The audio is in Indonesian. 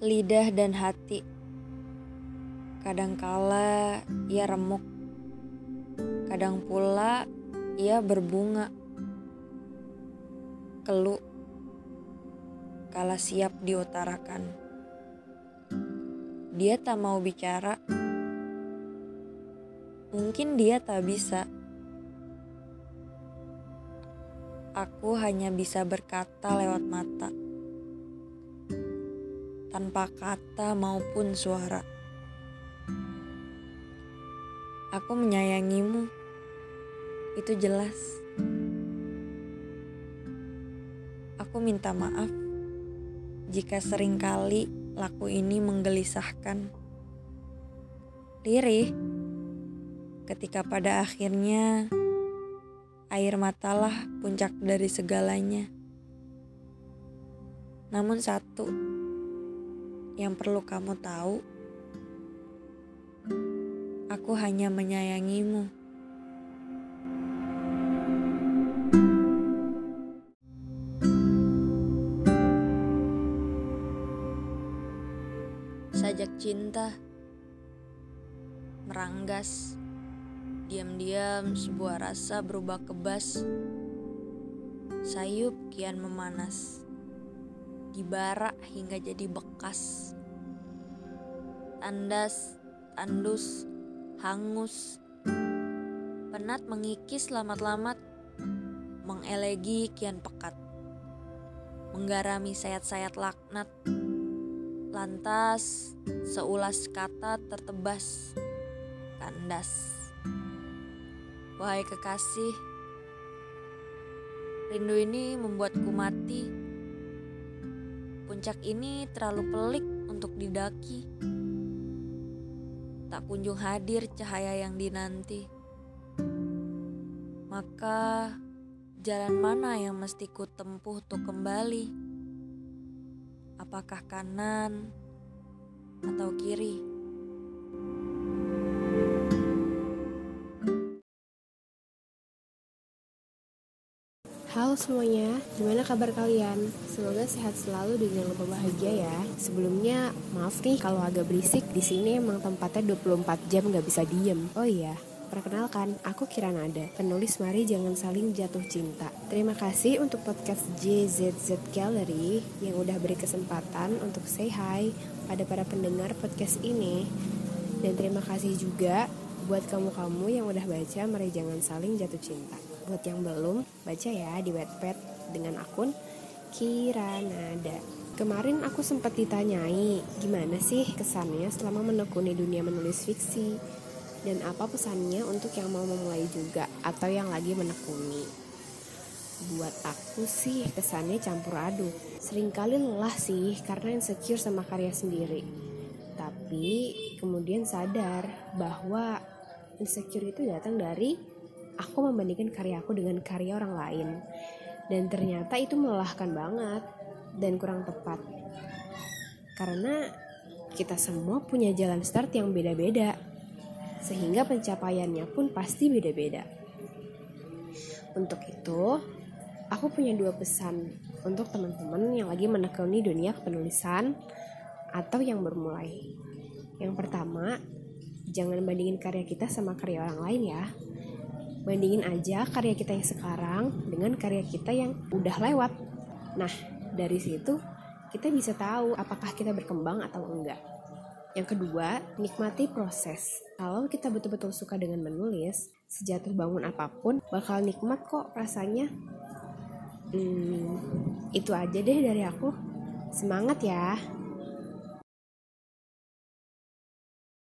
lidah dan hati. Kadangkala ia remuk, kadang pula ia berbunga. Keluk, kala siap diutarakan. Dia tak mau bicara. Mungkin dia tak bisa. Aku hanya bisa berkata lewat mata tanpa kata maupun suara. Aku menyayangimu, itu jelas. Aku minta maaf jika sering kali laku ini menggelisahkan. Lirih, ketika pada akhirnya air matalah puncak dari segalanya. Namun satu, yang perlu kamu tahu, aku hanya menyayangimu. Sajak cinta meranggas, diam-diam sebuah rasa berubah kebas, sayup kian memanas dibara hingga jadi bekas. Tandas, tandus, hangus. Penat mengikis lamat-lamat, mengelegi kian pekat. Menggarami sayat-sayat laknat. Lantas, seulas kata tertebas. Kandas. Wahai kekasih, rindu ini membuatku mati Puncak ini terlalu pelik untuk didaki. Tak kunjung hadir cahaya yang dinanti. Maka jalan mana yang mesti ku tempuh untuk kembali? Apakah kanan atau kiri? Halo semuanya, gimana kabar kalian? Semoga sehat selalu dan jangan lupa bahagia ya. Sebelumnya, maaf nih kalau agak berisik. Di sini emang tempatnya 24 jam nggak bisa diem. Oh iya, Perkenalkan, aku Kiranada, penulis Mari Jangan Saling Jatuh Cinta. Terima kasih untuk podcast JZZ Gallery yang udah beri kesempatan untuk say hi pada para pendengar podcast ini. Dan terima kasih juga buat kamu-kamu yang udah baca Mari Jangan Saling Jatuh Cinta. Buat yang belum, baca ya di Wattpad dengan akun Kiranada. Kemarin aku sempat ditanyai, gimana sih kesannya selama menekuni dunia menulis fiksi? Dan apa pesannya untuk yang mau memulai juga atau yang lagi menekuni? Buat aku sih kesannya campur aduk. Seringkali lelah sih karena insecure sama karya sendiri. Tapi kemudian sadar bahwa insecure itu datang dari aku membandingkan karya aku dengan karya orang lain. Dan ternyata itu melelahkan banget dan kurang tepat. Karena kita semua punya jalan start yang beda-beda sehingga pencapaiannya pun pasti beda-beda. Untuk itu aku punya dua pesan untuk teman-teman yang lagi menekuni dunia penulisan atau yang bermulai. Yang pertama jangan bandingin karya kita sama karya orang lain ya bandingin aja karya kita yang sekarang dengan karya kita yang udah lewat. Nah, dari situ kita bisa tahu apakah kita berkembang atau enggak. Yang kedua, nikmati proses. Kalau kita betul-betul suka dengan menulis, sejatuh bangun apa pun bakal nikmat kok rasanya. Hmm, itu aja deh dari aku. Semangat ya!